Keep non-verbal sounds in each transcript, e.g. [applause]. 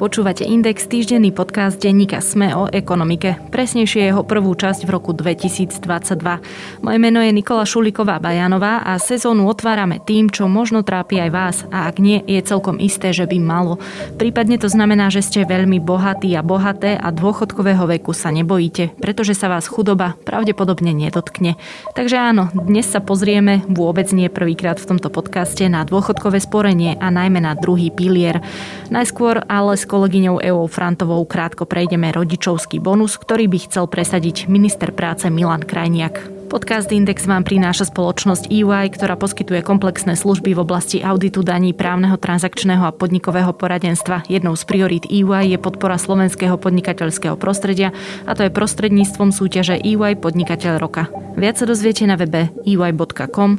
Počúvate Index, týždenný podcast denníka Sme o ekonomike. Presnejšie jeho prvú časť v roku 2022. Moje meno je Nikola Šuliková Bajanová a sezónu otvárame tým, čo možno trápi aj vás a ak nie, je celkom isté, že by malo. Prípadne to znamená, že ste veľmi bohatí a bohaté a dôchodkového veku sa nebojíte, pretože sa vás chudoba pravdepodobne nedotkne. Takže áno, dnes sa pozrieme, vôbec nie prvýkrát v tomto podcaste, na dôchodkové sporenie a najmä na druhý pilier. Najskôr ale kolegyňou Eou Frantovou krátko prejdeme rodičovský bonus, ktorý by chcel presadiť minister práce Milan Krajniak. Podcast Index vám prináša spoločnosť EY, ktorá poskytuje komplexné služby v oblasti auditu daní, právneho, transakčného a podnikového poradenstva. Jednou z priorít EY je podpora slovenského podnikateľského prostredia a to je prostredníctvom súťaže EY Podnikateľ roka. Viac sa dozviete na webe ey.com.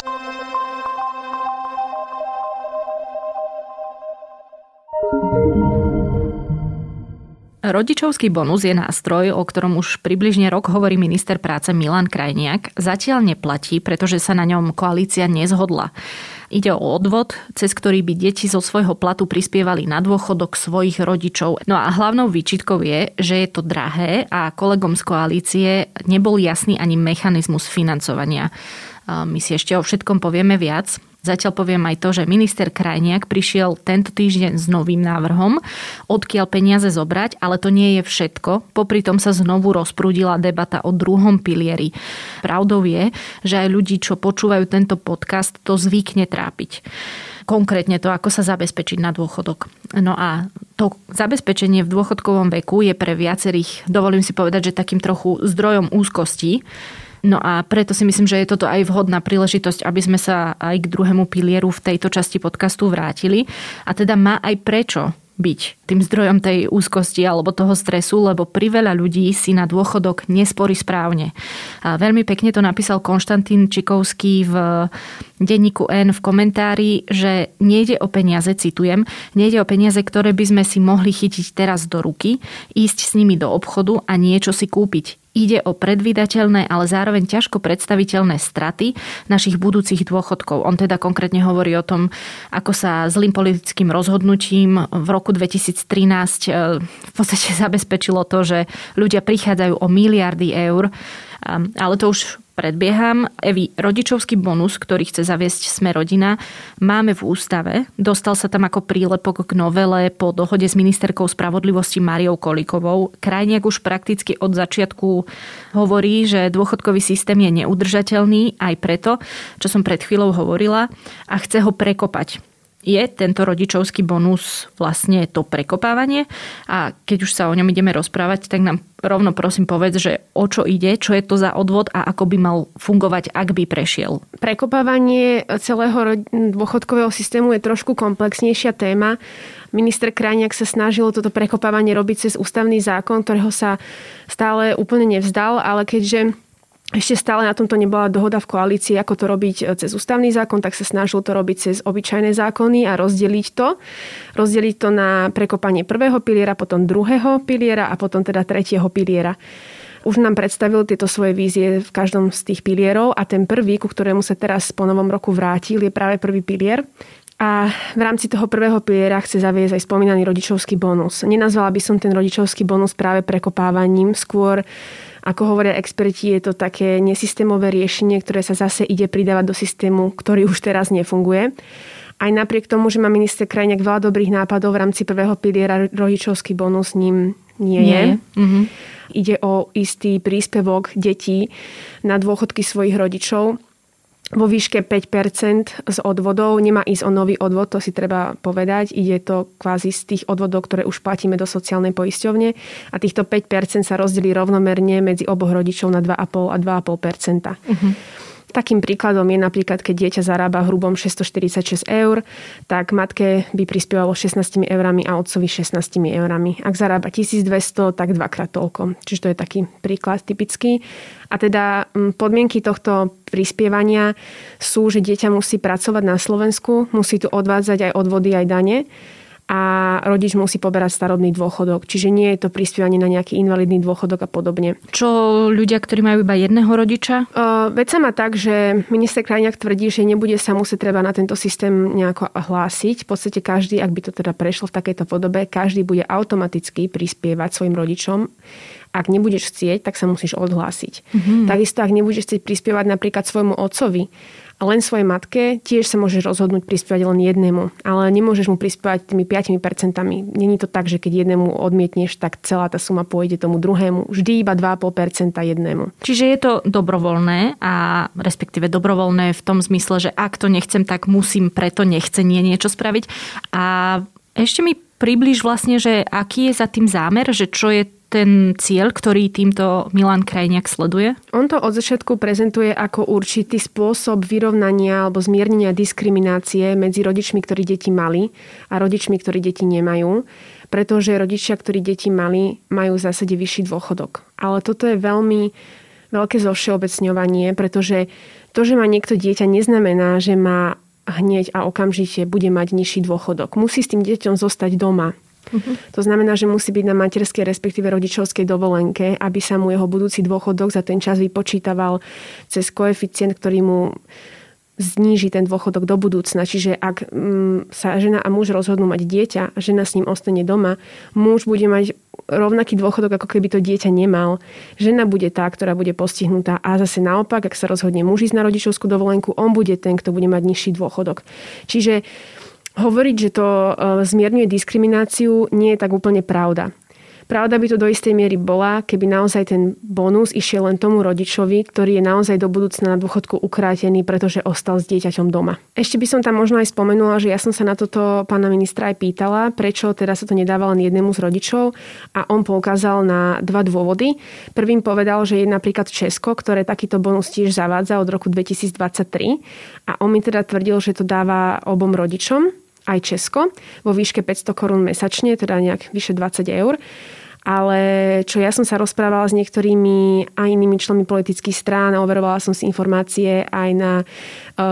Rodičovský bonus je nástroj, o ktorom už približne rok hovorí minister práce Milan Krajniak. Zatiaľ neplatí, pretože sa na ňom koalícia nezhodla. Ide o odvod, cez ktorý by deti zo svojho platu prispievali na dôchodok svojich rodičov. No a hlavnou výčitkou je, že je to drahé a kolegom z koalície nebol jasný ani mechanizmus financovania. My si ešte o všetkom povieme viac. Zatiaľ poviem aj to, že minister Krajniak prišiel tento týždeň s novým návrhom, odkiaľ peniaze zobrať, ale to nie je všetko. Popri tom sa znovu rozprúdila debata o druhom pilieri. Pravdou je, že aj ľudí, čo počúvajú tento podcast, to zvykne trápiť konkrétne to, ako sa zabezpečiť na dôchodok. No a to zabezpečenie v dôchodkovom veku je pre viacerých, dovolím si povedať, že takým trochu zdrojom úzkosti. No a preto si myslím, že je toto aj vhodná príležitosť, aby sme sa aj k druhému pilieru v tejto časti podcastu vrátili. A teda má aj prečo byť tým zdrojom tej úzkosti alebo toho stresu, lebo priveľa ľudí si na dôchodok nesporí správne. A veľmi pekne to napísal Konštantín Čikovský v denníku N v komentári, že nejde o peniaze, citujem, nejde o peniaze, ktoré by sme si mohli chytiť teraz do ruky, ísť s nimi do obchodu a niečo si kúpiť. Ide o predvydateľné, ale zároveň ťažko predstaviteľné straty našich budúcich dôchodkov. On teda konkrétne hovorí o tom, ako sa zlým politickým rozhodnutím v roku 2013 e, v podstate [laughs] zabezpečilo to, že ľudia prichádzajú o miliardy eur ale to už predbieham. Evi, rodičovský bonus, ktorý chce zaviesť Sme rodina, máme v ústave. Dostal sa tam ako prílepok k novele po dohode s ministerkou spravodlivosti Mariou Kolikovou. Krajniak už prakticky od začiatku hovorí, že dôchodkový systém je neudržateľný aj preto, čo som pred chvíľou hovorila a chce ho prekopať je tento rodičovský bonus vlastne to prekopávanie a keď už sa o ňom ideme rozprávať, tak nám rovno prosím povedz, že o čo ide, čo je to za odvod a ako by mal fungovať, ak by prešiel. Prekopávanie celého dôchodkového systému je trošku komplexnejšia téma. Minister Krajniak sa snažil toto prekopávanie robiť cez ústavný zákon, ktorého sa stále úplne nevzdal, ale keďže ešte stále na tomto nebola dohoda v koalícii, ako to robiť e, cez ústavný zákon, tak sa snažil to robiť cez obyčajné zákony a rozdeliť to. Rozdeliť to na prekopanie prvého piliera, potom druhého piliera a potom teda tretieho piliera. Už nám predstavil tieto svoje vízie v každom z tých pilierov a ten prvý, ku ktorému sa teraz po novom roku vrátil, je práve prvý pilier. A v rámci toho prvého piliera chce zaviesť aj spomínaný rodičovský bonus. Nenazvala by som ten rodičovský bonus práve prekopávaním, skôr ako hovoria experti, je to také nesystémové riešenie, ktoré sa zase ide pridávať do systému, ktorý už teraz nefunguje. Aj napriek tomu, že má minister Krajniak veľa dobrých nápadov v rámci prvého piliera, rodičovský bonus ním nie, nie je. Mm-hmm. Ide o istý príspevok detí na dôchodky svojich rodičov vo výške 5% z odvodov. Nemá ísť o nový odvod, to si treba povedať. Ide to kvázi z tých odvodov, ktoré už platíme do sociálnej poisťovne a týchto 5% sa rozdelí rovnomerne medzi oboch rodičov na 2,5 a 2,5%. Uh-huh. Takým príkladom je napríklad, keď dieťa zarába hrubom 646 eur, tak matke by prispievalo 16 eurami a otcovi 16 eurami. Ak zarába 1200, tak dvakrát toľko. Čiže to je taký príklad typický. A teda podmienky tohto prispievania sú, že dieťa musí pracovať na Slovensku, musí tu odvádzať aj odvody, aj dane a rodič musí poberať starobný dôchodok. Čiže nie je to prispievanie na nejaký invalidný dôchodok a podobne. Čo ľudia, ktorí majú iba jedného rodiča? Uh, veď sa má tak, že minister Krajňák tvrdí, že nebude sa musieť treba na tento systém nejako hlásiť. V podstate každý, ak by to teda prešlo v takejto podobe, každý bude automaticky prispievať svojim rodičom ak nebudeš chcieť, tak sa musíš odhlásiť. Mm-hmm. Takisto, ak nebudeš chcieť prispievať napríklad svojmu otcovi, len svojej matke, tiež sa môžeš rozhodnúť prispievať len jednému. Ale nemôžeš mu prispievať tými 5%. Není to tak, že keď jednému odmietneš, tak celá tá suma pôjde tomu druhému. Vždy iba 2,5% jednému. Čiže je to dobrovoľné a respektíve dobrovoľné v tom zmysle, že ak to nechcem, tak musím preto nechcenie niečo spraviť. A ešte mi približ vlastne, že aký je za tým zámer, že čo je ten cieľ, ktorý týmto Milan Krajniak sleduje? On to od začiatku prezentuje ako určitý spôsob vyrovnania alebo zmiernenia diskriminácie medzi rodičmi, ktorí deti mali a rodičmi, ktorí deti nemajú pretože rodičia, ktorí deti mali, majú v zásade vyšší dôchodok. Ale toto je veľmi veľké zovšeobecňovanie, pretože to, že má niekto dieťa, neznamená, že má hneď a okamžite bude mať nižší dôchodok. Musí s tým dieťom zostať doma. Uh-huh. To znamená, že musí byť na materskej, respektíve rodičovskej dovolenke, aby sa mu jeho budúci dôchodok za ten čas vypočítaval cez koeficient, ktorý mu zníži ten dôchodok do budúcna. Čiže ak mm, sa žena a muž rozhodnú mať dieťa a žena s ním ostane doma, muž bude mať rovnaký dôchodok, ako keby to dieťa nemal. Žena bude tá, ktorá bude postihnutá a zase naopak, ak sa rozhodne muž ísť na rodičovskú dovolenku, on bude ten, kto bude mať nižší dôchodok. Čiže hovoriť, že to e, zmierňuje diskrimináciu, nie je tak úplne pravda. Pravda by to do istej miery bola, keby naozaj ten bonus išiel len tomu rodičovi, ktorý je naozaj do budúcna na dôchodku ukrátený, pretože ostal s dieťaťom doma. Ešte by som tam možno aj spomenula, že ja som sa na toto pána ministra aj pýtala, prečo teda sa to nedáva len jednému z rodičov a on poukázal na dva dôvody. Prvým povedal, že je napríklad Česko, ktoré takýto bonus tiež zavádza od roku 2023 a on mi teda tvrdil, že to dáva obom rodičom aj Česko vo výške 500 korún mesačne, teda nejak vyše 20 eur ale čo ja som sa rozprávala s niektorými aj inými členmi politických strán a overovala som si informácie aj na, e,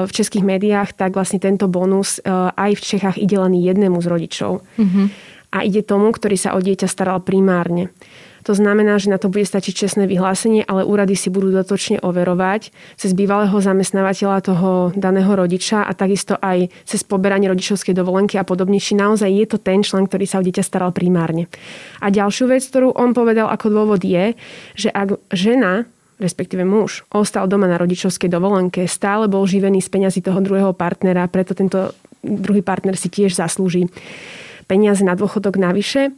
v českých médiách, tak vlastne tento bonus e, aj v Čechách ide len jednému z rodičov. Mm-hmm. A ide tomu, ktorý sa o dieťa staral primárne. To znamená, že na to bude stačiť čestné vyhlásenie, ale úrady si budú dotočne overovať cez bývalého zamestnávateľa toho daného rodiča a takisto aj cez poberanie rodičovskej dovolenky a podobne, či naozaj je to ten člen, ktorý sa o dieťa staral primárne. A ďalšiu vec, ktorú on povedal ako dôvod je, že ak žena respektíve muž, ostal doma na rodičovskej dovolenke, stále bol živený z peňazí toho druhého partnera, preto tento druhý partner si tiež zaslúži peniaze na dôchodok navyše,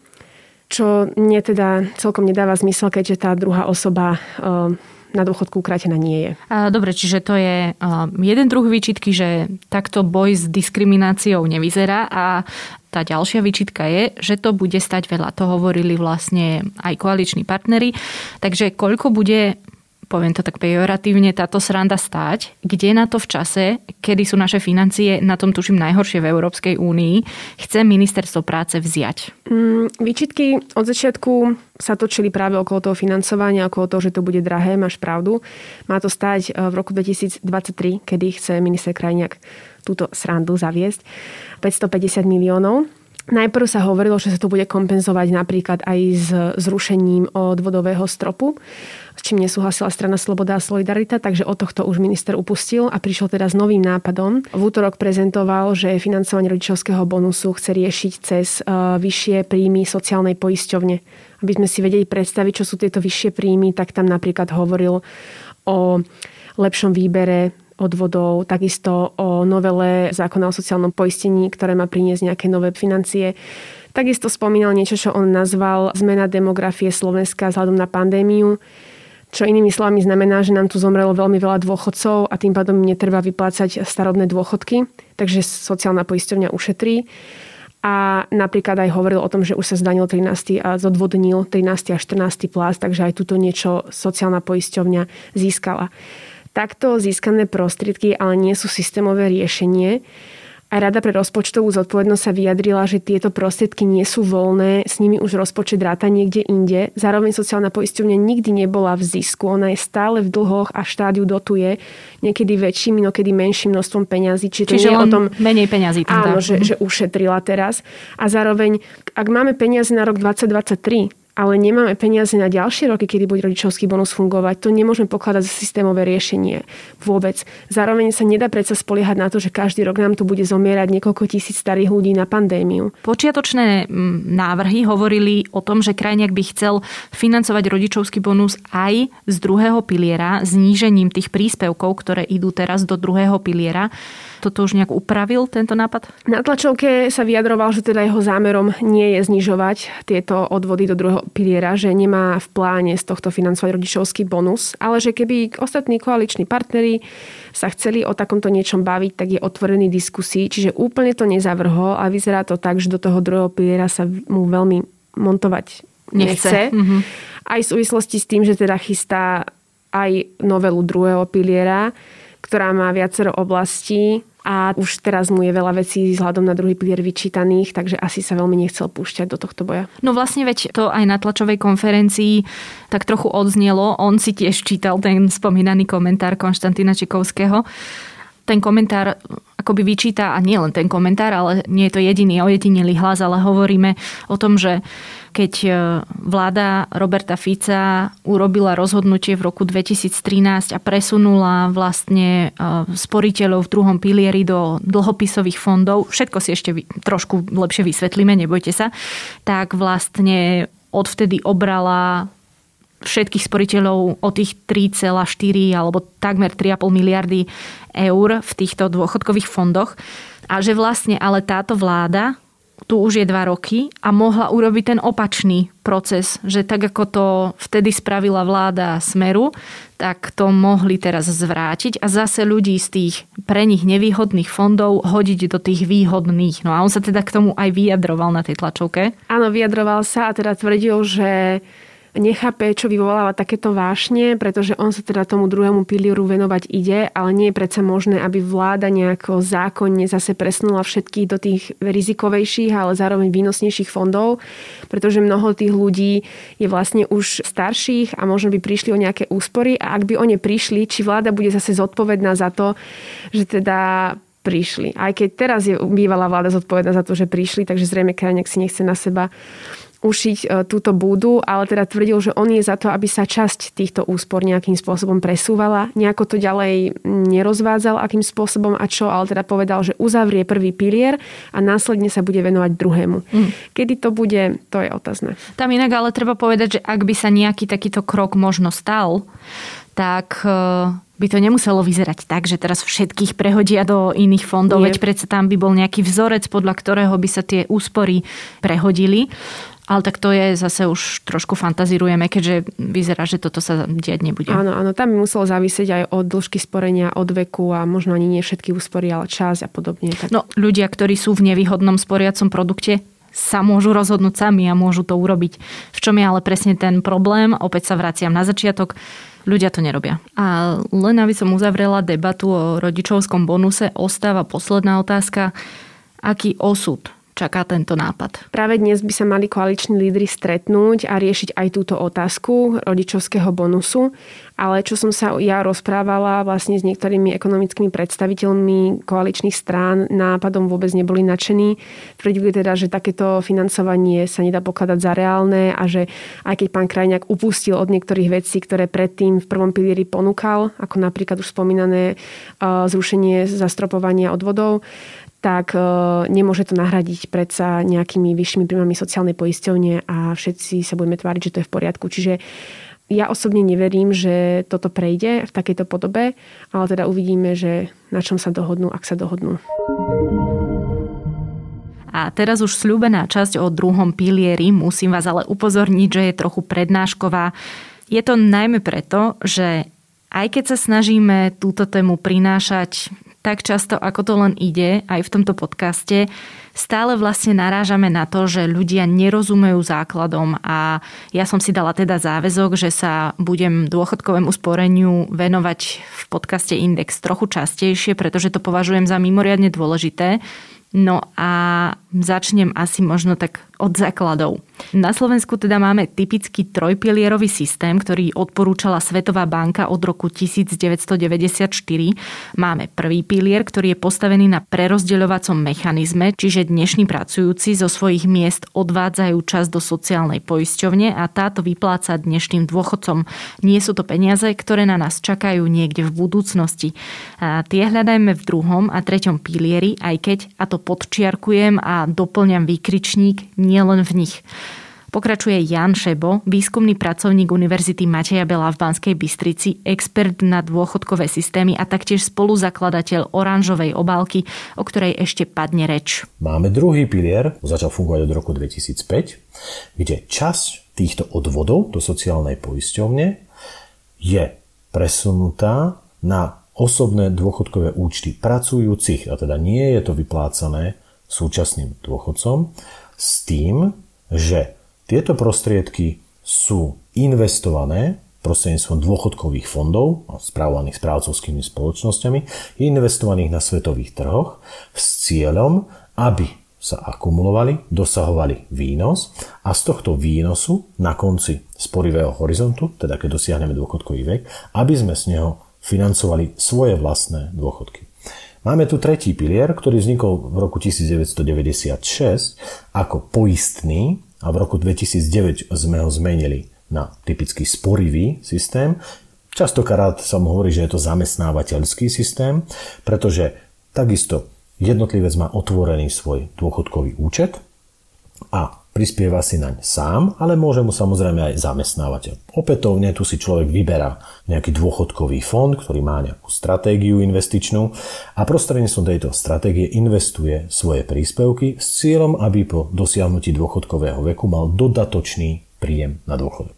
čo mne teda celkom nedáva zmysel, keďže tá druhá osoba eh, na dôchodku ukrátená nie je. Dobre, čiže to je eh, jeden druh výčitky, že takto boj s diskrimináciou nevyzerá a tá ďalšia výčitka je, že to bude stať veľa. To hovorili vlastne aj koaliční partnery. Takže koľko bude poviem to tak pejoratívne, táto sranda stáť, kde na to v čase, kedy sú naše financie na tom tuším najhoršie v Európskej únii, chce ministerstvo práce vziať? Mm, výčitky od začiatku sa točili práve okolo toho financovania, okolo toho, že to bude drahé, máš pravdu. Má to stať e, v roku 2023, kedy chce minister Krajniak túto srandu zaviesť. 550 miliónov. Najprv sa hovorilo, že sa to bude kompenzovať napríklad aj s zrušením odvodového stropu, s čím nesúhlasila strana Sloboda a Solidarita, takže od tohto už minister upustil a prišiel teda s novým nápadom. V útorok prezentoval, že financovanie rodičovského bonusu chce riešiť cez e, vyššie príjmy sociálnej poisťovne. Aby sme si vedeli predstaviť, čo sú tieto vyššie príjmy, tak tam napríklad hovoril o lepšom výbere odvodov, takisto o novele zákona o sociálnom poistení, ktoré má priniesť nejaké nové financie. Takisto spomínal niečo, čo on nazval zmena demografie Slovenska vzhľadom na pandémiu, čo inými slovami znamená, že nám tu zomrelo veľmi veľa dôchodcov a tým pádom netreba vyplácať starobné dôchodky, takže sociálna poisťovňa ušetrí. A napríklad aj hovoril o tom, že už sa zdanil 13. a zodvodnil 13. a 14. plás, takže aj tuto niečo sociálna poisťovňa získala. Takto získané prostriedky ale nie sú systémové riešenie. A Rada pre rozpočtovú zodpovednosť sa vyjadrila, že tieto prostriedky nie sú voľné, s nimi už rozpočet ráta niekde inde. Zároveň sociálna poisťovňa nikdy nebola v zisku, ona je stále v dlhoch a štádiu dotuje niekedy väčším, inokedy menším množstvom peňazí. Čiže, Čiže to nie o tom, menej peňazí. Áno, že, že ušetrila teraz. A zároveň, ak máme peniaze na rok 2023, ale nemáme peniaze na ďalšie roky, kedy bude rodičovský bonus fungovať, to nemôžeme pokladať za systémové riešenie vôbec. Zároveň sa nedá predsa spoliehať na to, že každý rok nám tu bude zomierať niekoľko tisíc starých ľudí na pandémiu. Počiatočné návrhy hovorili o tom, že krajniak by chcel financovať rodičovský bonus aj z druhého piliera, znížením tých príspevkov, ktoré idú teraz do druhého piliera toto už nejak upravil, tento nápad? Na tlačovke sa vyjadroval, že teda jeho zámerom nie je znižovať tieto odvody do druhého piliera, že nemá v pláne z tohto financovať rodičovský bonus, ale že keby ostatní koaliční partnery sa chceli o takomto niečom baviť, tak je otvorený diskusii, čiže úplne to nezavrhol a vyzerá to tak, že do toho druhého piliera sa mu veľmi montovať nechce. nechce. Mm-hmm. Aj v súvislosti s tým, že teda chystá aj novelu druhého piliera, ktorá má viacero oblastí, a už teraz mu je veľa vecí vzhľadom na druhý pilier vyčítaných, takže asi sa veľmi nechcel púšťať do tohto boja. No vlastne veď to aj na tlačovej konferencii tak trochu odznelo. On si tiež čítal ten spomínaný komentár Konštantína Čikovského. Ten komentár akoby vyčíta, a nie len ten komentár, ale nie je to jediný ojedinelý hlas, ale hovoríme o tom, že keď e, vláda Roberta Fica urobila rozhodnutie v roku 2013 a presunula vlastne e, sporiteľov v druhom pilieri do dlhopisových fondov, všetko si ešte trošku lepšie vysvetlíme, nebojte sa, tak vlastne odvtedy obrala všetkých sporiteľov o tých 3,4 alebo takmer 3,5 miliardy eur v týchto dôchodkových fondoch. A že vlastne ale táto vláda tu už je dva roky a mohla urobiť ten opačný proces, že tak ako to vtedy spravila vláda Smeru, tak to mohli teraz zvrátiť a zase ľudí z tých pre nich nevýhodných fondov hodiť do tých výhodných. No a on sa teda k tomu aj vyjadroval na tej tlačovke. Áno, vyjadroval sa a teda tvrdil, že nechápe, čo vyvoláva takéto vášne, pretože on sa teda tomu druhému pilieru venovať ide, ale nie je predsa možné, aby vláda nejako zákonne zase presnula všetkých do tých rizikovejších, ale zároveň výnosnejších fondov, pretože mnoho tých ľudí je vlastne už starších a možno by prišli o nejaké úspory a ak by o ne prišli, či vláda bude zase zodpovedná za to, že teda prišli. Aj keď teraz je bývalá vláda zodpovedná za to, že prišli, takže zrejme krajňák si nechce na seba ušiť e, túto búdu, ale teda tvrdil, že on je za to, aby sa časť týchto úspor nejakým spôsobom presúvala. Nejako to ďalej nerozvádzal, akým spôsobom a čo, ale teda povedal, že uzavrie prvý pilier a následne sa bude venovať druhému. Mm. Kedy to bude, to je otázne. Tam inak ale treba povedať, že ak by sa nejaký takýto krok možno stal, tak e, by to nemuselo vyzerať tak, že teraz všetkých prehodia do iných fondov, Nie. veď predsa tam by bol nejaký vzorec, podľa ktorého by sa tie úspory prehodili. Ale tak to je zase už trošku fantazírujeme, keďže vyzerá, že toto sa diať nebude. Áno, áno, tam by muselo závisieť aj od dĺžky sporenia, od veku a možno ani nie všetky úspory, ale čas a podobne. Tak... No, ľudia, ktorí sú v nevýhodnom sporiacom produkte, sa môžu rozhodnúť sami a môžu to urobiť. V čom je ale presne ten problém? Opäť sa vraciam na začiatok. Ľudia to nerobia. A len aby som uzavrela debatu o rodičovskom bonuse, ostáva posledná otázka. Aký osud čaká tento nápad? Práve dnes by sa mali koaliční lídry stretnúť a riešiť aj túto otázku rodičovského bonusu. Ale čo som sa ja rozprávala vlastne s niektorými ekonomickými predstaviteľmi koaličných strán, nápadom vôbec neboli nadšení. Tvrdili teda, že takéto financovanie sa nedá pokladať za reálne a že aj keď pán Krajňák upustil od niektorých vecí, ktoré predtým v prvom pilieri ponúkal, ako napríklad už spomínané zrušenie zastropovania odvodov, tak e, nemôže to nahradiť predsa nejakými vyššími príjmami sociálnej poisťovne a všetci sa budeme tváriť, že to je v poriadku. Čiže ja osobne neverím, že toto prejde v takejto podobe, ale teda uvidíme, že na čom sa dohodnú, ak sa dohodnú. A teraz už slúbená časť o druhom pilieri, musím vás ale upozorniť, že je trochu prednášková. Je to najmä preto, že aj keď sa snažíme túto tému prinášať tak často, ako to len ide, aj v tomto podcaste, stále vlastne narážame na to, že ľudia nerozumejú základom a ja som si dala teda záväzok, že sa budem dôchodkovému sporeniu venovať v podcaste Index trochu častejšie, pretože to považujem za mimoriadne dôležité. No a začnem asi možno tak od základov. Na Slovensku teda máme typický trojpilierový systém, ktorý odporúčala Svetová banka od roku 1994. Máme prvý pilier, ktorý je postavený na prerozdeľovacom mechanizme, čiže dnešní pracujúci zo svojich miest odvádzajú čas do sociálnej poisťovne a táto vypláca dnešným dôchodcom. Nie sú to peniaze, ktoré na nás čakajú niekde v budúcnosti. A tie hľadajme v druhom a treťom pilieri, aj keď, a to podčiarkujem a doplňam výkričník, nielen v nich. Pokračuje Jan Šebo, výskumný pracovník Univerzity Mateja Bela v Banskej Bystrici, expert na dôchodkové systémy a taktiež spoluzakladateľ oranžovej obálky, o ktorej ešte padne reč. Máme druhý pilier, začal fungovať od roku 2005, kde časť týchto odvodov do sociálnej poisťovne je presunutá na osobné dôchodkové účty pracujúcich, a teda nie je to vyplácané súčasným dôchodcom, s tým, že tieto prostriedky sú investované prostredníctvom dôchodkových fondov, správovaných správcovskými spoločnosťami, investovaných na svetových trhoch s cieľom, aby sa akumulovali, dosahovali výnos a z tohto výnosu na konci sporivého horizontu, teda keď dosiahneme dôchodkový vek, aby sme z neho financovali svoje vlastné dôchodky. Máme tu tretí pilier, ktorý vznikol v roku 1996 ako poistný a v roku 2009 sme ho zmenili na typický sporivý systém. Častokrát sa mu hovorí, že je to zamestnávateľský systém, pretože takisto jednotlivec má otvorený svoj dôchodkový účet a prispieva si naň sám, ale môže mu samozrejme aj zamestnávateľ. Opätovne tu si človek vyberá nejaký dôchodkový fond, ktorý má nejakú stratégiu investičnú a prostredníctvom tejto stratégie investuje svoje príspevky s cieľom, aby po dosiahnutí dôchodkového veku mal dodatočný príjem na dôchodok.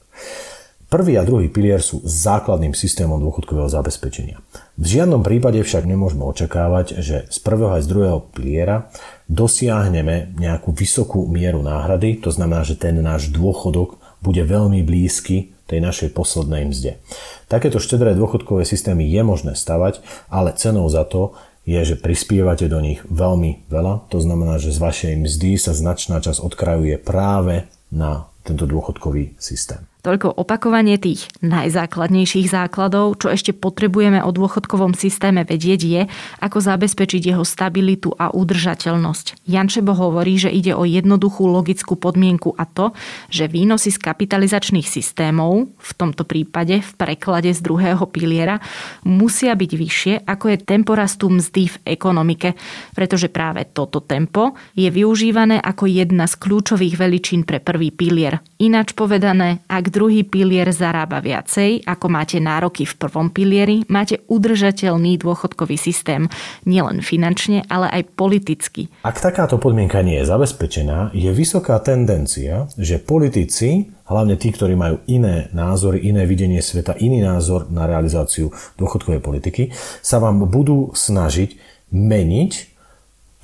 Prvý a druhý pilier sú základným systémom dôchodkového zabezpečenia. V žiadnom prípade však nemôžeme očakávať, že z prvého aj z druhého piliera dosiahneme nejakú vysokú mieru náhrady, to znamená, že ten náš dôchodok bude veľmi blízky tej našej poslednej mzde. Takéto štedré dôchodkové systémy je možné stavať, ale cenou za to je, že prispievate do nich veľmi veľa. To znamená, že z vašej mzdy sa značná časť odkrajuje práve na tento dôchodkový systém. Toľko opakovanie tých najzákladnejších základov, čo ešte potrebujeme o dôchodkovom systéme vedieť je, ako zabezpečiť jeho stabilitu a udržateľnosť. Jančebo hovorí, že ide o jednoduchú logickú podmienku a to, že výnosy z kapitalizačných systémov, v tomto prípade v preklade z druhého piliera, musia byť vyššie, ako je tempo rastu mzdy v ekonomike, pretože práve toto tempo je využívané ako jedna z kľúčových veličín pre prvý pilier. Ináč povedané, ak druhý pilier zarába viacej, ako máte nároky v prvom pilieri, máte udržateľný dôchodkový systém nielen finančne, ale aj politicky. Ak takáto podmienka nie je zabezpečená, je vysoká tendencia, že politici, hlavne tí, ktorí majú iné názory, iné videnie sveta, iný názor na realizáciu dôchodkovej politiky, sa vám budú snažiť meniť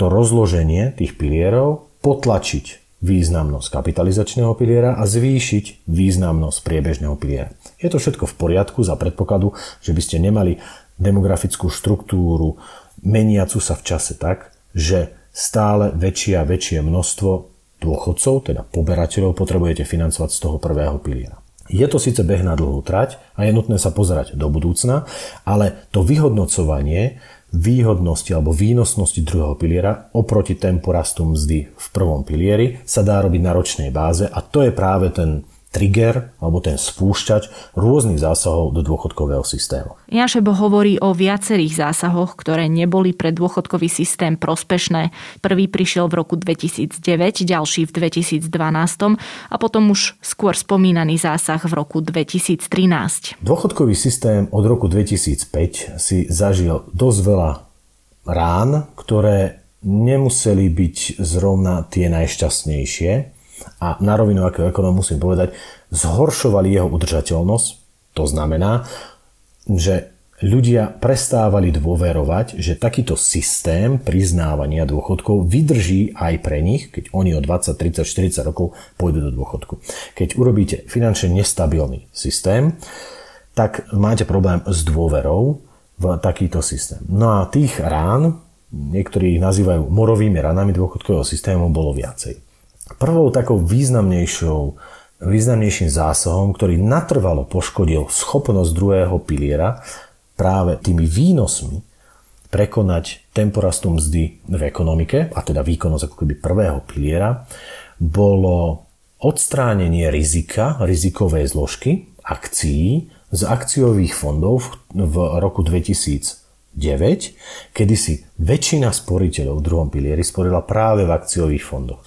to rozloženie tých pilierov, potlačiť významnosť kapitalizačného piliera a zvýšiť významnosť priebežného piliera. Je to všetko v poriadku za predpokladu, že by ste nemali demografickú štruktúru meniacu sa v čase tak, že stále väčšie a väčšie množstvo dôchodcov, teda poberateľov, potrebujete financovať z toho prvého piliera. Je to síce beh na dlhú trať a je nutné sa pozerať do budúcna, ale to vyhodnocovanie výhodnosti alebo výnosnosti druhého piliera oproti tempu rastu mzdy v prvom pilieri sa dá robiť na ročnej báze a to je práve ten trigger alebo ten spúšťač rôznych zásahov do dôchodkového systému. Jašebo hovorí o viacerých zásahoch, ktoré neboli pre dôchodkový systém prospešné. Prvý prišiel v roku 2009, ďalší v 2012 a potom už skôr spomínaný zásah v roku 2013. Dôchodkový systém od roku 2005 si zažil dosť veľa rán, ktoré nemuseli byť zrovna tie najšťastnejšie a na rovinu ako ekonom musím povedať, zhoršovali jeho udržateľnosť. To znamená, že ľudia prestávali dôverovať, že takýto systém priznávania dôchodkov vydrží aj pre nich, keď oni o 20, 30, 40 rokov pôjdu do dôchodku. Keď urobíte finančne nestabilný systém, tak máte problém s dôverou v takýto systém. No a tých rán, niektorí ich nazývajú morovými ranami dôchodkového systému, bolo viacej. Prvou takou významnejšou významnejším zásahom, ktorý natrvalo poškodil schopnosť druhého piliera práve tými výnosmi prekonať temporastu mzdy v ekonomike, a teda výkonnosť ako keby prvého piliera, bolo odstránenie rizika, rizikovej zložky akcií z akciových fondov v roku 2009, kedy si väčšina sporiteľov v druhom pilieri sporila práve v akciových fondoch.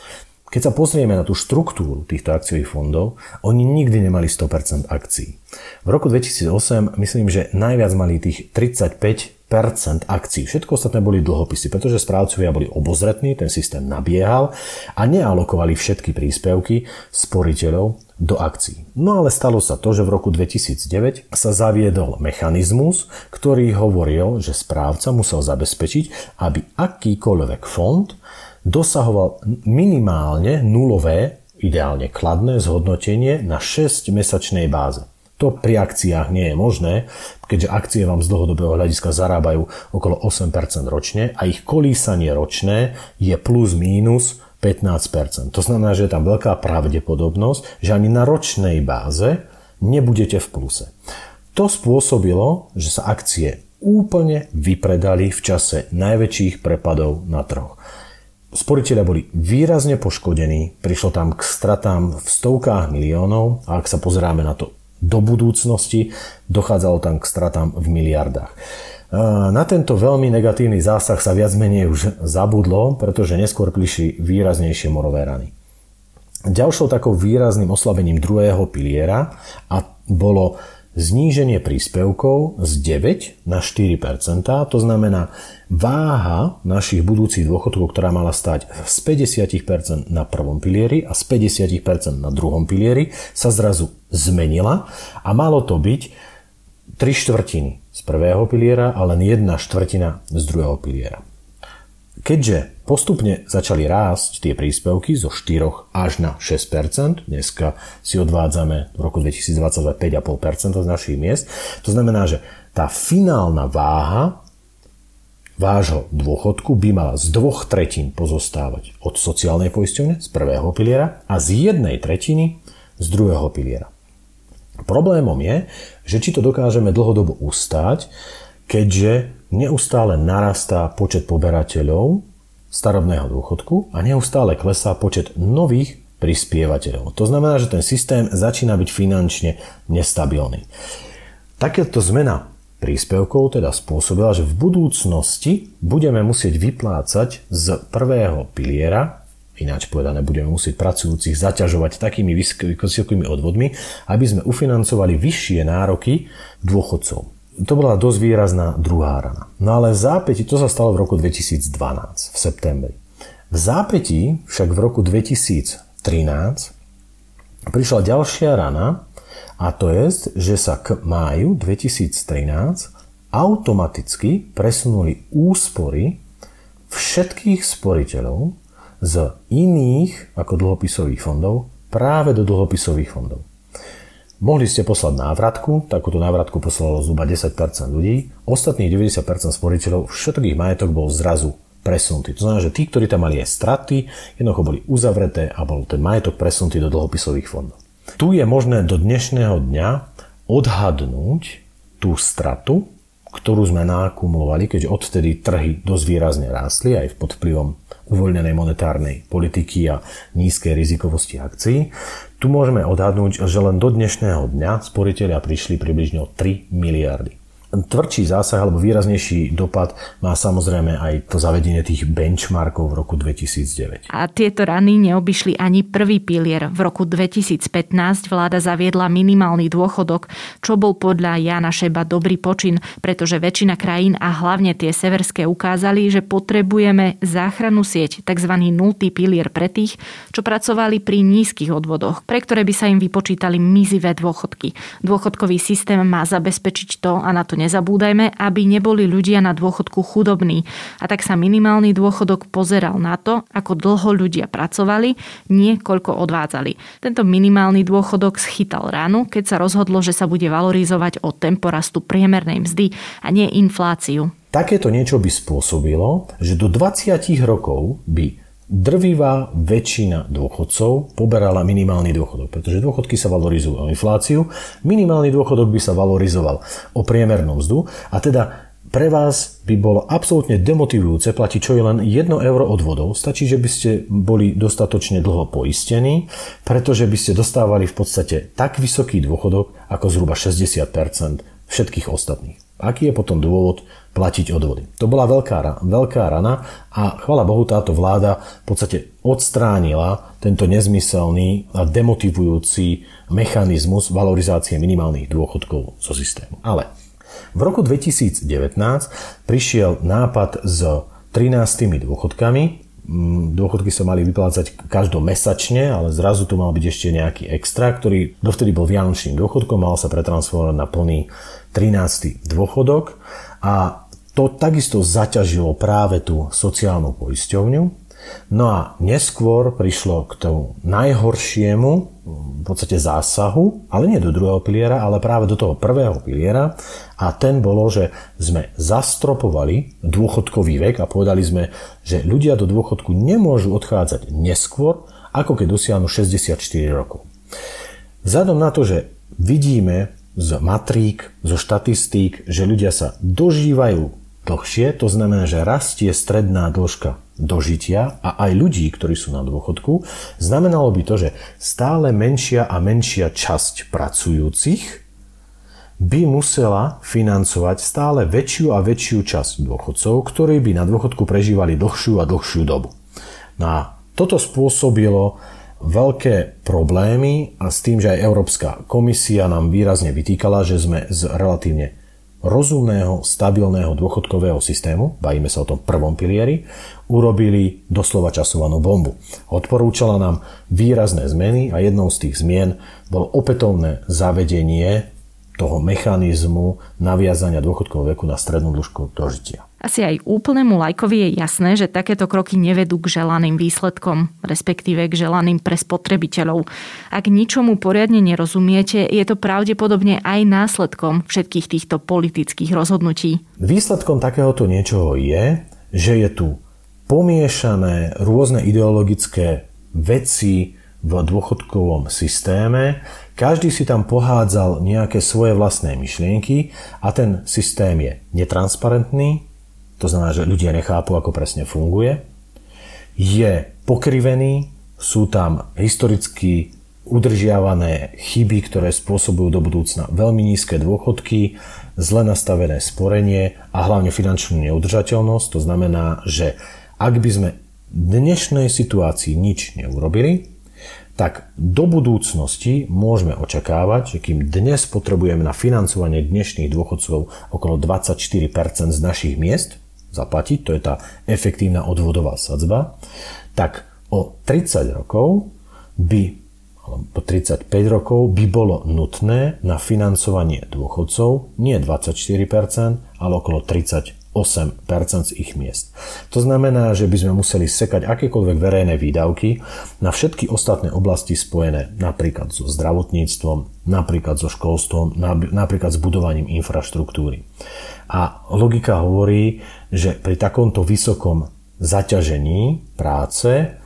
Keď sa pozrieme na tú štruktúru týchto akciových fondov, oni nikdy nemali 100% akcií. V roku 2008 myslím, že najviac mali tých 35% akcií. Všetko ostatné boli dlhopisy, pretože správcovia boli obozretní, ten systém nabiehal a nealokovali všetky príspevky sporiteľov do akcií. No ale stalo sa to, že v roku 2009 sa zaviedol mechanizmus, ktorý hovoril, že správca musel zabezpečiť, aby akýkoľvek fond dosahoval minimálne nulové, ideálne kladné zhodnotenie na 6-mesačnej báze. To pri akciách nie je možné, keďže akcie vám z dlhodobého hľadiska zarábajú okolo 8% ročne a ich kolísanie ročné je plus mínus 15%. To znamená, že je tam veľká pravdepodobnosť, že ani na ročnej báze nebudete v pluse. To spôsobilo, že sa akcie úplne vypredali v čase najväčších prepadov na trhoch. Sporiteľia boli výrazne poškodení, prišlo tam k stratám v stovkách miliónov a ak sa pozeráme na to do budúcnosti, dochádzalo tam k stratám v miliardách. Na tento veľmi negatívny zásah sa viac menej už zabudlo, pretože neskôr prišli výraznejšie morové rany. Ďalšou takou výrazným oslabením druhého piliera a bolo zníženie príspevkov z 9 na 4% to znamená váha našich budúcich dôchodkov, ktorá mala stať z 50% na prvom pilieri a z 50% na druhom pilieri, sa zrazu zmenila a malo to byť 3 štvrtiny z prvého piliera a len 1 štvrtina z druhého piliera. Keďže postupne začali rásť tie príspevky zo 4 až na 6%, dneska si odvádzame v roku 2020 5,5% z našich miest, to znamená, že tá finálna váha vášho dôchodku by mala z dvoch tretín pozostávať od sociálnej poisťovne z prvého piliera a z jednej tretiny z druhého piliera. Problémom je, že či to dokážeme dlhodobo ustáť, keďže neustále narastá počet poberateľov starobného dôchodku a neustále klesá počet nových prispievateľov. To znamená, že ten systém začína byť finančne nestabilný. Takéto zmena príspevkov teda spôsobila, že v budúcnosti budeme musieť vyplácať z prvého piliera Ináč povedané, budeme musieť pracujúcich zaťažovať takými vysokými odvodmi, aby sme ufinancovali vyššie nároky dôchodcov to bola dosť výrazná druhá rana. No ale v zápäti, to sa stalo v roku 2012, v septembri. V zápäti však v roku 2013 prišla ďalšia rana a to je, že sa k máju 2013 automaticky presunuli úspory všetkých sporiteľov z iných ako dlhopisových fondov práve do dlhopisových fondov. Mohli ste poslať návratku, takúto návratku poslalo zhruba 10% ľudí, ostatných 90% sporiteľov, všetkých majetok bol zrazu presunutý. To znamená, že tí, ktorí tam mali aj straty, jednoducho boli uzavreté a bol ten majetok presunutý do dlhopisových fondov. Tu je možné do dnešného dňa odhadnúť tú stratu, ktorú sme nakumulovali, keďže odtedy trhy dosť výrazne rástli aj pod vplyvom uvoľnenej monetárnej politiky a nízkej rizikovosti akcií. Tu môžeme odhadnúť, že len do dnešného dňa sporiteľia prišli približne o 3 miliardy tvrdší zásah alebo výraznejší dopad má samozrejme aj to zavedenie tých benchmarkov v roku 2009. A tieto rany neobyšli ani prvý pilier. V roku 2015 vláda zaviedla minimálny dôchodok, čo bol podľa Jana Šeba dobrý počin, pretože väčšina krajín a hlavne tie severské ukázali, že potrebujeme záchranu sieť, tzv. nultý pilier pre tých, čo pracovali pri nízkych odvodoch, pre ktoré by sa im vypočítali mizivé dôchodky. Dôchodkový systém má zabezpečiť to, a na to nezabúdajme, aby neboli ľudia na dôchodku chudobní. A tak sa minimálny dôchodok pozeral na to, ako dlho ľudia pracovali, nie koľko odvádzali. Tento minimálny dôchodok schytal ránu, keď sa rozhodlo, že sa bude valorizovať o tempo rastu priemernej mzdy a nie infláciu. Takéto niečo by spôsobilo, že do 20 rokov by drvivá väčšina dôchodcov poberala minimálny dôchodok, pretože dôchodky sa valorizujú o infláciu, minimálny dôchodok by sa valorizoval o priemernú mzdu a teda pre vás by bolo absolútne demotivujúce platiť čo je len 1 euro odvodov. Stačí, že by ste boli dostatočne dlho poistení, pretože by ste dostávali v podstate tak vysoký dôchodok ako zhruba 60% všetkých ostatných. Aký je potom dôvod platiť odvody? To bola veľká, veľká rana a chvala Bohu táto vláda v podstate odstránila tento nezmyselný a demotivujúci mechanizmus valorizácie minimálnych dôchodkov zo systému. Ale v roku 2019 prišiel nápad s 13 dôchodkami, mm, dôchodky sa mali vyplácať každomesačne, ale zrazu tu mal byť ešte nejaký extra, ktorý dovtedy bol vianočným dôchodkom, mal sa pretransformovať na plný 13. dôchodok a to takisto zaťažilo práve tú sociálnu poisťovňu. No a neskôr prišlo k tomu najhoršiemu v podstate zásahu, ale nie do druhého piliera, ale práve do toho prvého piliera a ten bolo, že sme zastropovali dôchodkový vek a povedali sme, že ľudia do dôchodku nemôžu odchádzať neskôr, ako keď dosiahnu 64 rokov. Vzhľadom na to, že vidíme z matrík, zo štatistík, že ľudia sa dožívajú dlhšie, to znamená, že rastie stredná dĺžka dožitia a aj ľudí, ktorí sú na dôchodku, znamenalo by to, že stále menšia a menšia časť pracujúcich by musela financovať stále väčšiu a väčšiu časť dôchodcov, ktorí by na dôchodku prežívali dlhšiu a dlhšiu dobu. No a toto spôsobilo veľké problémy a s tým, že aj Európska komisia nám výrazne vytýkala, že sme z relatívne rozumného, stabilného dôchodkového systému, bavíme sa o tom prvom pilieri, urobili doslova časovanú bombu. Odporúčala nám výrazné zmeny a jednou z tých zmien bolo opätovné zavedenie toho mechanizmu naviazania dôchodkového veku na strednú dĺžku dožitia. Asi aj úplnému lajkovi je jasné, že takéto kroky nevedú k želaným výsledkom, respektíve k želaným pre spotrebiteľov. Ak ničomu poriadne nerozumiete, je to pravdepodobne aj následkom všetkých týchto politických rozhodnutí. Výsledkom takéhoto niečoho je, že je tu pomiešané rôzne ideologické veci v dôchodkovom systéme. Každý si tam pohádzal nejaké svoje vlastné myšlienky a ten systém je netransparentný, to znamená, že ľudia nechápu, ako presne funguje. Je pokrivený, sú tam historicky udržiavané chyby, ktoré spôsobujú do budúcna veľmi nízke dôchodky, zle nastavené sporenie a hlavne finančnú neudržateľnosť. To znamená, že ak by sme dnešnej situácii nič neurobili, tak do budúcnosti môžeme očakávať, že kým dnes potrebujeme na financovanie dnešných dôchodcov okolo 24% z našich miest, zaplatiť, to je tá efektívna odvodová sadzba, tak o 30 rokov by alebo po 35 rokov by bolo nutné na financovanie dôchodcov nie 24%, ale okolo 30 8% z ich miest. To znamená, že by sme museli sekať akékoľvek verejné výdavky na všetky ostatné oblasti spojené napríklad so zdravotníctvom, napríklad so školstvom, napríklad s budovaním infraštruktúry. A logika hovorí, že pri takomto vysokom zaťažení práce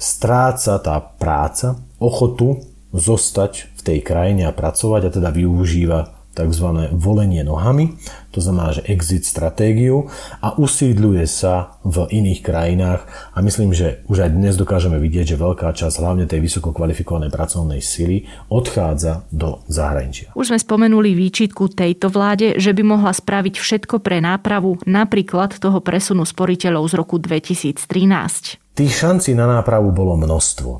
stráca tá práca ochotu zostať v tej krajine a pracovať a teda využíva tzv. volenie nohami, to znamená, že exit stratégiu a usídľuje sa v iných krajinách a myslím, že už aj dnes dokážeme vidieť, že veľká časť hlavne tej vysoko kvalifikovanej pracovnej sily odchádza do zahraničia. Už sme spomenuli výčitku tejto vláde, že by mohla spraviť všetko pre nápravu napríklad toho presunu sporiteľov z roku 2013. Tých šancí na nápravu bolo množstvo,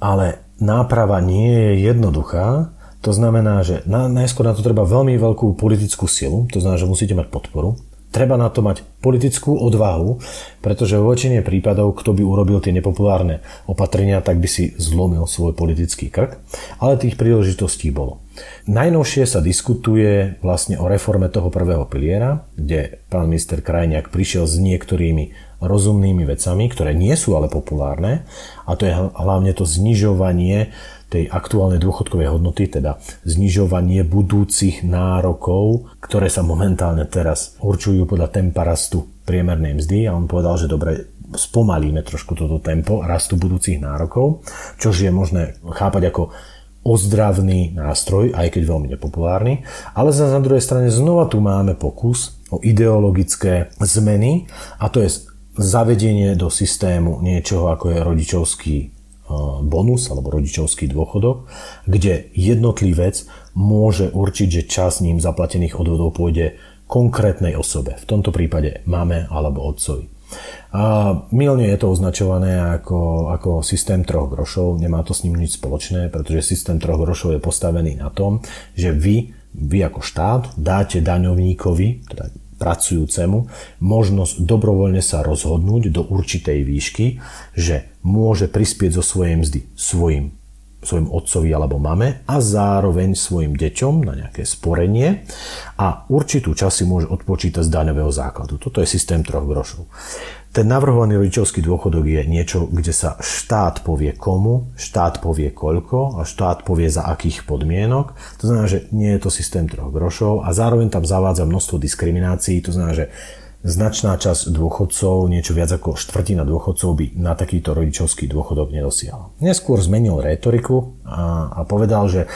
ale náprava nie je jednoduchá to znamená, že na, najskôr na to treba veľmi veľkú politickú silu, to znamená, že musíte mať podporu. Treba na to mať politickú odvahu, pretože vo väčšine prípadov, kto by urobil tie nepopulárne opatrenia, tak by si zlomil svoj politický krk, ale tých príležitostí bolo. Najnovšie sa diskutuje vlastne o reforme toho prvého piliera, kde pán minister Krajniak prišiel s niektorými rozumnými vecami, ktoré nie sú ale populárne, a to je hlavne to znižovanie tej aktuálnej dôchodkovej hodnoty, teda znižovanie budúcich nárokov, ktoré sa momentálne teraz určujú podľa tempa rastu priemernej mzdy. A on povedal, že dobre, spomalíme trošku toto tempo rastu budúcich nárokov, čož je možné chápať ako ozdravný nástroj, aj keď veľmi nepopulárny, ale za na druhej strane znova tu máme pokus o ideologické zmeny a to je zavedenie do systému niečoho ako je rodičovský bonus alebo rodičovský dôchodok, kde jednotlivec môže určiť, že čas ním zaplatených odvodov pôjde konkrétnej osobe, v tomto prípade mame alebo otcovi. A milne je to označované ako, ako systém troch grošov, nemá to s ním nič spoločné, pretože systém troch grošov je postavený na tom, že vy, vy ako štát dáte daňovníkovi, teda pracujúcemu možnosť dobrovoľne sa rozhodnúť do určitej výšky, že môže prispieť zo svojej mzdy svojim svojim otcovi alebo mame a zároveň svojim deťom na nejaké sporenie a určitú časy môže odpočítať z daňového základu. Toto je systém troch grošov. Ten navrhovaný rodičovský dôchodok je niečo, kde sa štát povie komu, štát povie koľko a štát povie za akých podmienok. To znamená, že nie je to systém troch grošov a zároveň tam zavádza množstvo diskriminácií. To znamená, že značná časť dôchodcov, niečo viac ako štvrtina dôchodcov by na takýto rodičovský dôchodok nedosiahla. Neskôr zmenil rétoriku a, a povedal, že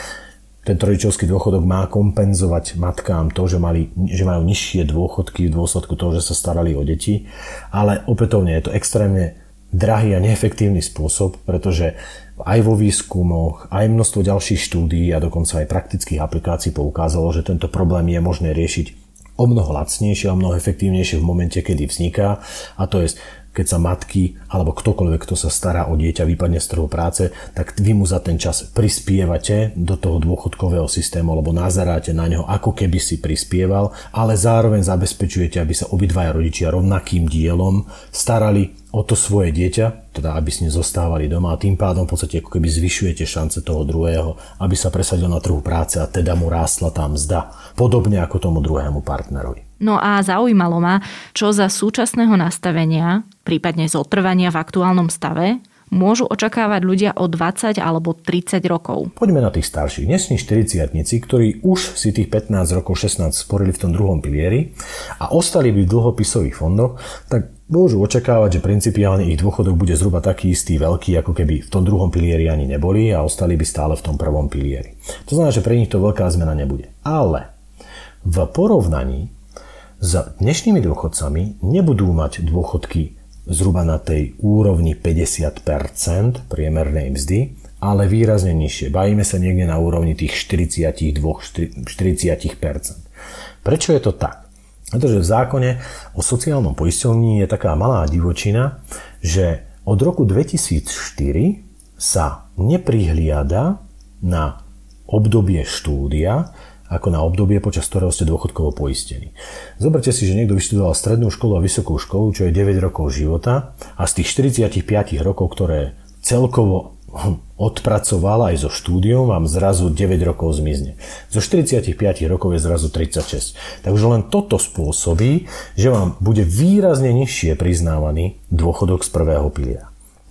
tento rodičovský dôchodok má kompenzovať matkám to, že, mali, že majú nižšie dôchodky v dôsledku toho, že sa starali o deti, ale opätovne je to extrémne drahý a neefektívny spôsob, pretože aj vo výskumoch, aj množstvo ďalších štúdií a dokonca aj praktických aplikácií poukázalo, že tento problém je možné riešiť o mnoho lacnejšie a mnoho efektívnejšie v momente, kedy vzniká. A to je keď sa matky alebo ktokoľvek, kto sa stará o dieťa, vypadne z trhu práce, tak vy mu za ten čas prispievate do toho dôchodkového systému alebo nazeráte na neho, ako keby si prispieval, ale zároveň zabezpečujete, aby sa obidvaja rodičia rovnakým dielom starali o to svoje dieťa, teda aby s ním zostávali doma a tým pádom v podstate ako keby zvyšujete šance toho druhého, aby sa presadil na trhu práce a teda mu rástla tá mzda, podobne ako tomu druhému partnerovi. No a zaujímalo ma, čo za súčasného nastavenia, prípadne zotrvania v aktuálnom stave, môžu očakávať ľudia o 20 alebo 30 rokov. Poďme na tých starších. Dnešní 40 ktorí už si tých 15 rokov 16 sporili v tom druhom pilieri a ostali by v dlhopisových fondoch, tak môžu očakávať, že principiálne ich dôchodok bude zhruba taký istý veľký, ako keby v tom druhom pilieri ani neboli a ostali by stále v tom prvom pilieri. To znamená, že pre nich to veľká zmena nebude. Ale v porovnaní s dnešnými dôchodcami nebudú mať dôchodky zhruba na tej úrovni 50% priemernej mzdy, ale výrazne nižšie. Bavíme sa niekde na úrovni tých 42-40%. Prečo je to tak? Pretože v zákone o sociálnom poisťovní je taká malá divočina, že od roku 2004 sa neprihliada na obdobie štúdia, ako na obdobie, počas ktorého ste dôchodkovo poistení. Zoberte si, že niekto vyštudoval strednú školu a vysokú školu, čo je 9 rokov života a z tých 45 rokov, ktoré celkovo [laughs] odpracoval aj so štúdiom, vám zrazu 9 rokov zmizne. Zo 45 rokov je zrazu 36. Takže len toto spôsobí, že vám bude výrazne nižšie priznávaný dôchodok z prvého piliera.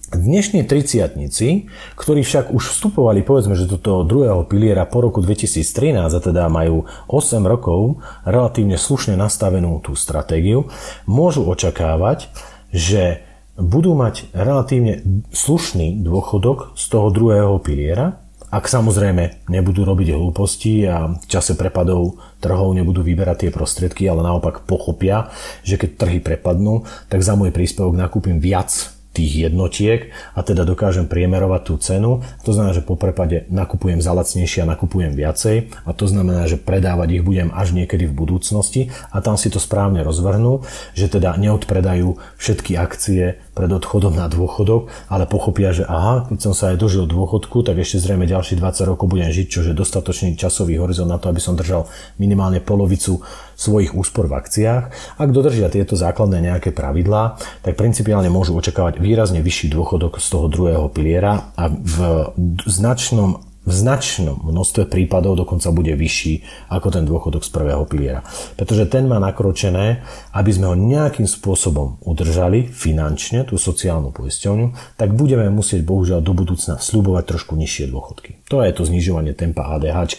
Dnešní triciatnici, ktorí však už vstupovali povedzme, že do toho druhého piliera po roku 2013 a teda majú 8 rokov relatívne slušne nastavenú tú stratégiu, môžu očakávať, že budú mať relatívne slušný dôchodok z toho druhého piliera, ak samozrejme nebudú robiť hlúposti a v čase prepadov trhov nebudú vyberať tie prostriedky, ale naopak pochopia, že keď trhy prepadnú, tak za môj príspevok nakúpim viac tých jednotiek a teda dokážem priemerovať tú cenu. To znamená, že po prepade nakupujem za lacnejšie a nakupujem viacej a to znamená, že predávať ich budem až niekedy v budúcnosti a tam si to správne rozvrhnú, že teda neodpredajú všetky akcie pred odchodom na dôchodok, ale pochopia, že aha, keď som sa aj dožil dôchodku, tak ešte zrejme ďalší 20 rokov budem žiť, čo je dostatočný časový horizont na to, aby som držal minimálne polovicu svojich úspor v akciách. Ak dodržia tieto základné nejaké pravidlá, tak principiálne môžu očakávať výrazne vyšší dôchodok z toho druhého piliera a v značnom v značnom množstve prípadov dokonca bude vyšší ako ten dôchodok z prvého piliera. Pretože ten má nakročené, aby sme ho nejakým spôsobom udržali finančne, tú sociálnu poisťovňu, tak budeme musieť bohužiaľ do budúcna slúbovať trošku nižšie dôchodky. To je to znižovanie tempa ADH,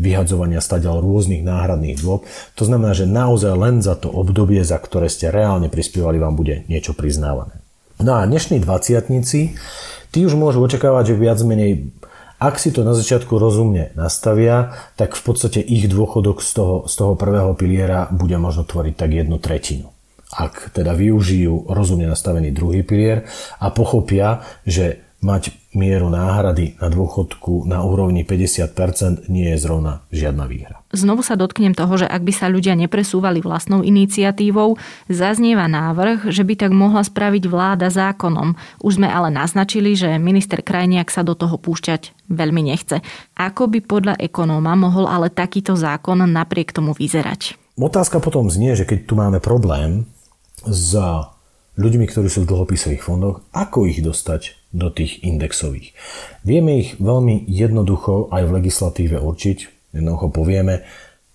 vyhadzovania stadial rôznych náhradných dôb. To znamená, že naozaj len za to obdobie, za ktoré ste reálne prispievali, vám bude niečo priznávané. No a dnešní dvaciatníci, tí už môžu očakávať, že viac menej ak si to na začiatku rozumne nastavia, tak v podstate ich dôchodok z toho, z toho prvého piliera bude možno tvoriť tak jednu tretinu. Ak teda využijú rozumne nastavený druhý pilier a pochopia, že mať mieru náhrady na dôchodku na úrovni 50% nie je zrovna žiadna výhra. Znovu sa dotknem toho, že ak by sa ľudia nepresúvali vlastnou iniciatívou, zaznieva návrh, že by tak mohla spraviť vláda zákonom. Už sme ale naznačili, že minister Krajniak sa do toho púšťať veľmi nechce. Ako by podľa ekonóma mohol ale takýto zákon napriek tomu vyzerať? Otázka potom znie, že keď tu máme problém s ľuďmi, ktorí sú v dlhopisových fondoch, ako ich dostať do tých indexových. Vieme ich veľmi jednoducho aj v legislatíve určiť. Jednoducho povieme,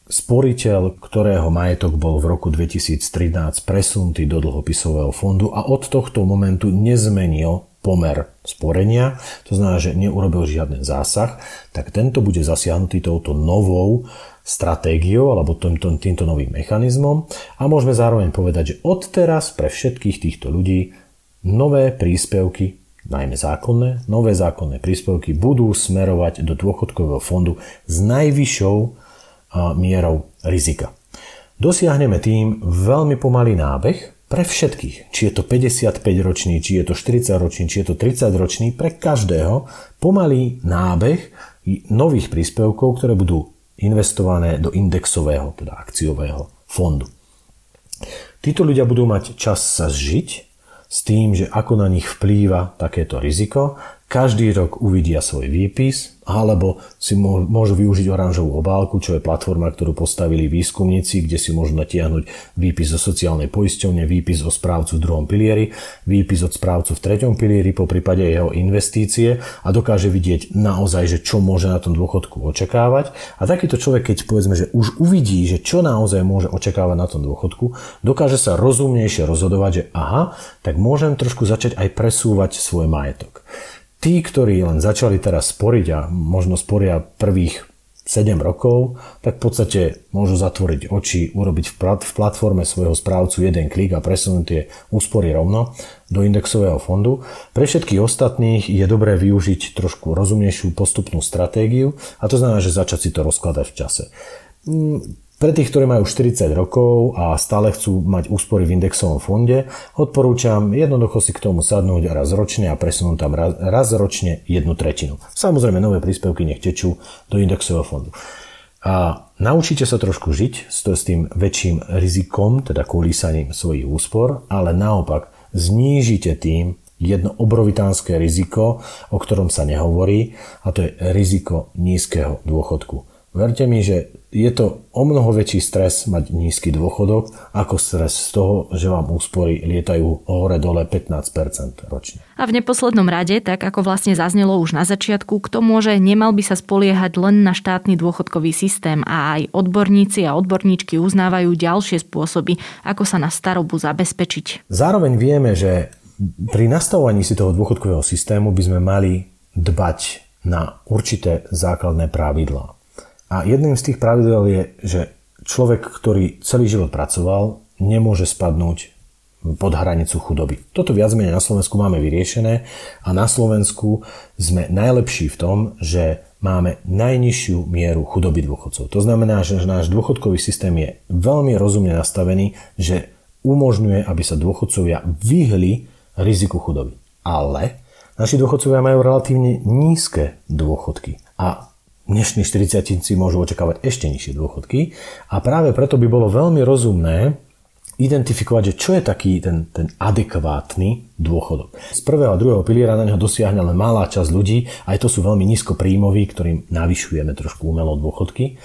sporiteľ, ktorého majetok bol v roku 2013 presunutý do dlhopisového fondu a od tohto momentu nezmenil pomer sporenia, to znamená, že neurobil žiadny zásah, tak tento bude zasiahnutý touto novou stratégiou alebo týmto, týmto novým mechanizmom a môžeme zároveň povedať, že odteraz pre všetkých týchto ľudí nové príspevky najmä zákonné, nové zákonné príspevky budú smerovať do dôchodkového fondu s najvyššou mierou rizika. Dosiahneme tým veľmi pomalý nábeh pre všetkých. Či je to 55 ročný, či je to 40 ročný, či je to 30 ročný, pre každého pomalý nábeh nových príspevkov, ktoré budú investované do indexového, teda akciového fondu. Títo ľudia budú mať čas sa zžiť s tým, že ako na nich vplýva takéto riziko. Každý rok uvidia svoj výpis, alebo si môžu využiť oranžovú obálku, čo je platforma, ktorú postavili výskumníci, kde si môžu natiahnuť výpis zo sociálnej poisťovne, výpis o správcu v druhom pilieri, výpis od správcu v treťom pilieri, po prípade jeho investície a dokáže vidieť naozaj, že čo môže na tom dôchodku očakávať. A takýto človek, keď povedzme, že už uvidí, že čo naozaj môže očakávať na tom dôchodku, dokáže sa rozumnejšie rozhodovať, že aha, tak môžem trošku začať aj presúvať svoj majetok tí, ktorí len začali teraz sporiť a možno sporia prvých 7 rokov, tak v podstate môžu zatvoriť oči, urobiť v, plat, v platforme svojho správcu jeden klik a presunúť tie úspory rovno do indexového fondu. Pre všetkých ostatných je dobré využiť trošku rozumnejšiu postupnú stratégiu a to znamená, že začať si to rozkladať v čase. Pre tých, ktorí majú 40 rokov a stále chcú mať úspory v indexovom fonde, odporúčam jednoducho si k tomu sadnúť raz ročne a presunúť tam raz, raz ročne jednu tretinu. Samozrejme, nové príspevky nech tečú do indexového fondu. A naučíte sa trošku žiť s tým väčším rizikom, teda kolísaním svojich úspor, ale naopak znížite tým jedno obrovitánske riziko, o ktorom sa nehovorí, a to je riziko nízkeho dôchodku. Verte mi, že je to o mnoho väčší stres mať nízky dôchodok, ako stres z toho, že vám úspory lietajú hore-dole 15% ročne. A v neposlednom rade, tak ako vlastne zaznelo už na začiatku, kto môže, nemal by sa spoliehať len na štátny dôchodkový systém a aj odborníci a odborníčky uznávajú ďalšie spôsoby, ako sa na starobu zabezpečiť. Zároveň vieme, že pri nastavovaní si toho dôchodkového systému by sme mali dbať na určité základné pravidlá. A jedným z tých pravidel je, že človek, ktorý celý život pracoval, nemôže spadnúť pod hranicu chudoby. Toto viac menej na Slovensku máme vyriešené a na Slovensku sme najlepší v tom, že máme najnižšiu mieru chudoby dôchodcov. To znamená, že náš dôchodkový systém je veľmi rozumne nastavený, že umožňuje, aby sa dôchodcovia vyhli riziku chudoby. Ale naši dôchodcovia majú relatívne nízke dôchodky. A dnešní 40 môžu očakávať ešte nižšie dôchodky a práve preto by bolo veľmi rozumné identifikovať, že čo je taký ten, ten adekvátny dôchodok. Z prvého a druhého piliera na neho dosiahne len malá časť ľudí, aj to sú veľmi nízko príjmoví, ktorým navyšujeme trošku umelo dôchodky.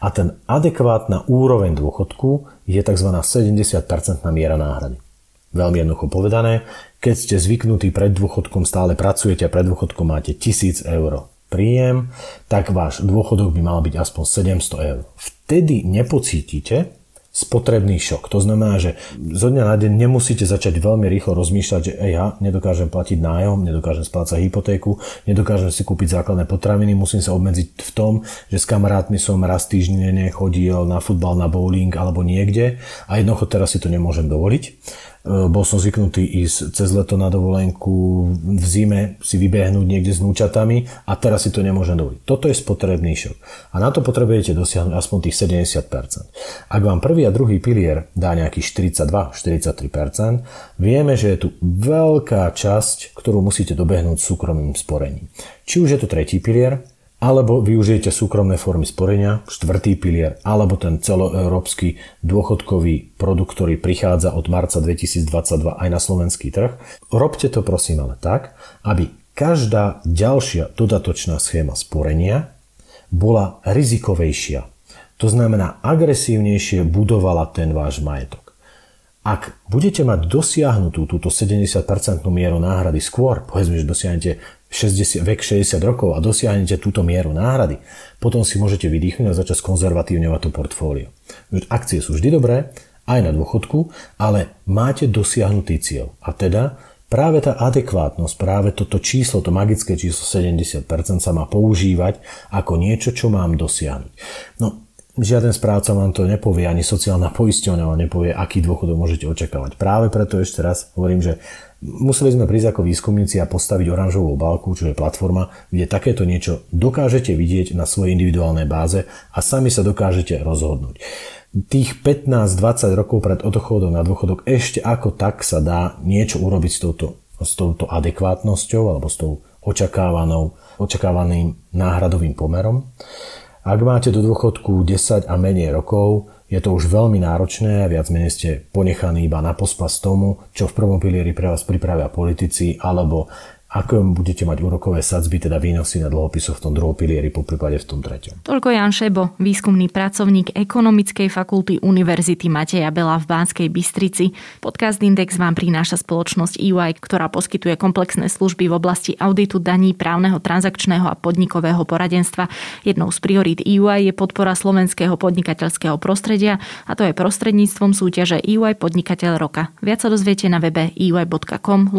A ten adekvátna úroveň dôchodku je tzv. 70% miera náhrady. Veľmi jednoducho povedané, keď ste zvyknutí pred dôchodkom, stále pracujete a pred dôchodkom máte 1000 eur príjem, tak váš dôchodok by mal byť aspoň 700 eur. Vtedy nepocítite, spotrebný šok. To znamená, že zo dňa na deň nemusíte začať veľmi rýchlo rozmýšľať, že ja nedokážem platiť nájom, nedokážem splácať hypotéku, nedokážem si kúpiť základné potraviny, musím sa obmedziť v tom, že s kamarátmi som raz týždenne chodil na futbal, na bowling alebo niekde a jednoducho teraz si to nemôžem dovoliť. E, bol som zvyknutý ísť cez leto na dovolenku v zime si vybehnúť niekde s núčatami a teraz si to nemôžem dovoliť. Toto je spotrebný šok. A na to potrebujete dosiahnuť aspoň tých 70%. Ak vám prvý a druhý pilier dá nejakých 42-43%, vieme, že je tu veľká časť, ktorú musíte dobehnúť súkromným sporením. Či už je to tretí pilier, alebo využijete súkromné formy sporenia, štvrtý pilier, alebo ten celoeurópsky dôchodkový produkt, ktorý prichádza od marca 2022 aj na slovenský trh. Robte to prosím ale tak, aby každá ďalšia dodatočná schéma sporenia bola rizikovejšia. To znamená, agresívnejšie budovala ten váš majetok. Ak budete mať dosiahnutú túto 70% mieru náhrady skôr, povedzme, že dosiahnete 60, vek 60 rokov a dosiahnete túto mieru náhrady, potom si môžete vydýchnuť a začať skonzervatívňovať to portfólio. Akcie sú vždy dobré, aj na dôchodku, ale máte dosiahnutý cieľ. A teda práve tá adekvátnosť, práve toto číslo, to magické číslo 70% sa má používať ako niečo, čo mám dosiahnuť. No, žiaden správca vám to nepovie, ani sociálna poisťovňa vám nepovie, aký dôchodok môžete očakávať. Práve preto ešte raz hovorím, že Museli sme prísť ako výskumníci a postaviť oranžovú obálku, čo je platforma, kde takéto niečo dokážete vidieť na svojej individuálnej báze a sami sa dokážete rozhodnúť. Tých 15-20 rokov pred odchodom na dôchodok ešte ako tak sa dá niečo urobiť s touto, s touto adekvátnosťou alebo s tou očakávanou, očakávaným náhradovým pomerom. Ak máte do dôchodku 10 a menej rokov, je to už veľmi náročné a viac menej ste ponechaní iba na pospas tomu, čo v prvom pilieri pre vás pripravia politici alebo ako budete mať úrokové sadzby, teda výnosy na dlhopisoch v tom druhom pilieri, po prípade v tom treťom. Toľko Jan Šebo, výskumný pracovník Ekonomickej fakulty Univerzity Mateja Bela v Banskej Bystrici. Podcast Index vám prináša spoločnosť EY, ktorá poskytuje komplexné služby v oblasti auditu daní, právneho, transakčného a podnikového poradenstva. Jednou z priorít EY je podpora slovenského podnikateľského prostredia a to je prostredníctvom súťaže EY Podnikateľ roka. Viac sa dozviete na webe ey.com.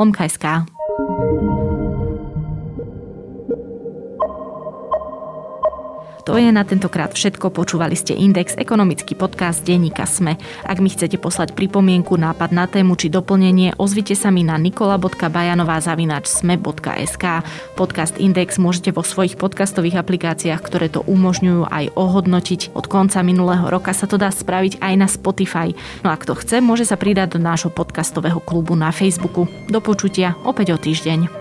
To je na tentokrát všetko. Počúvali ste Index, ekonomický podcast denníka Sme. Ak mi chcete poslať pripomienku, nápad na tému či doplnenie, ozvite sa mi na nikola.bajanová.sme.sk. Podcast Index môžete vo svojich podcastových aplikáciách, ktoré to umožňujú aj ohodnotiť. Od konca minulého roka sa to dá spraviť aj na Spotify. No a kto chce, môže sa pridať do nášho podcastového klubu na Facebooku. Do počutia opäť o týždeň.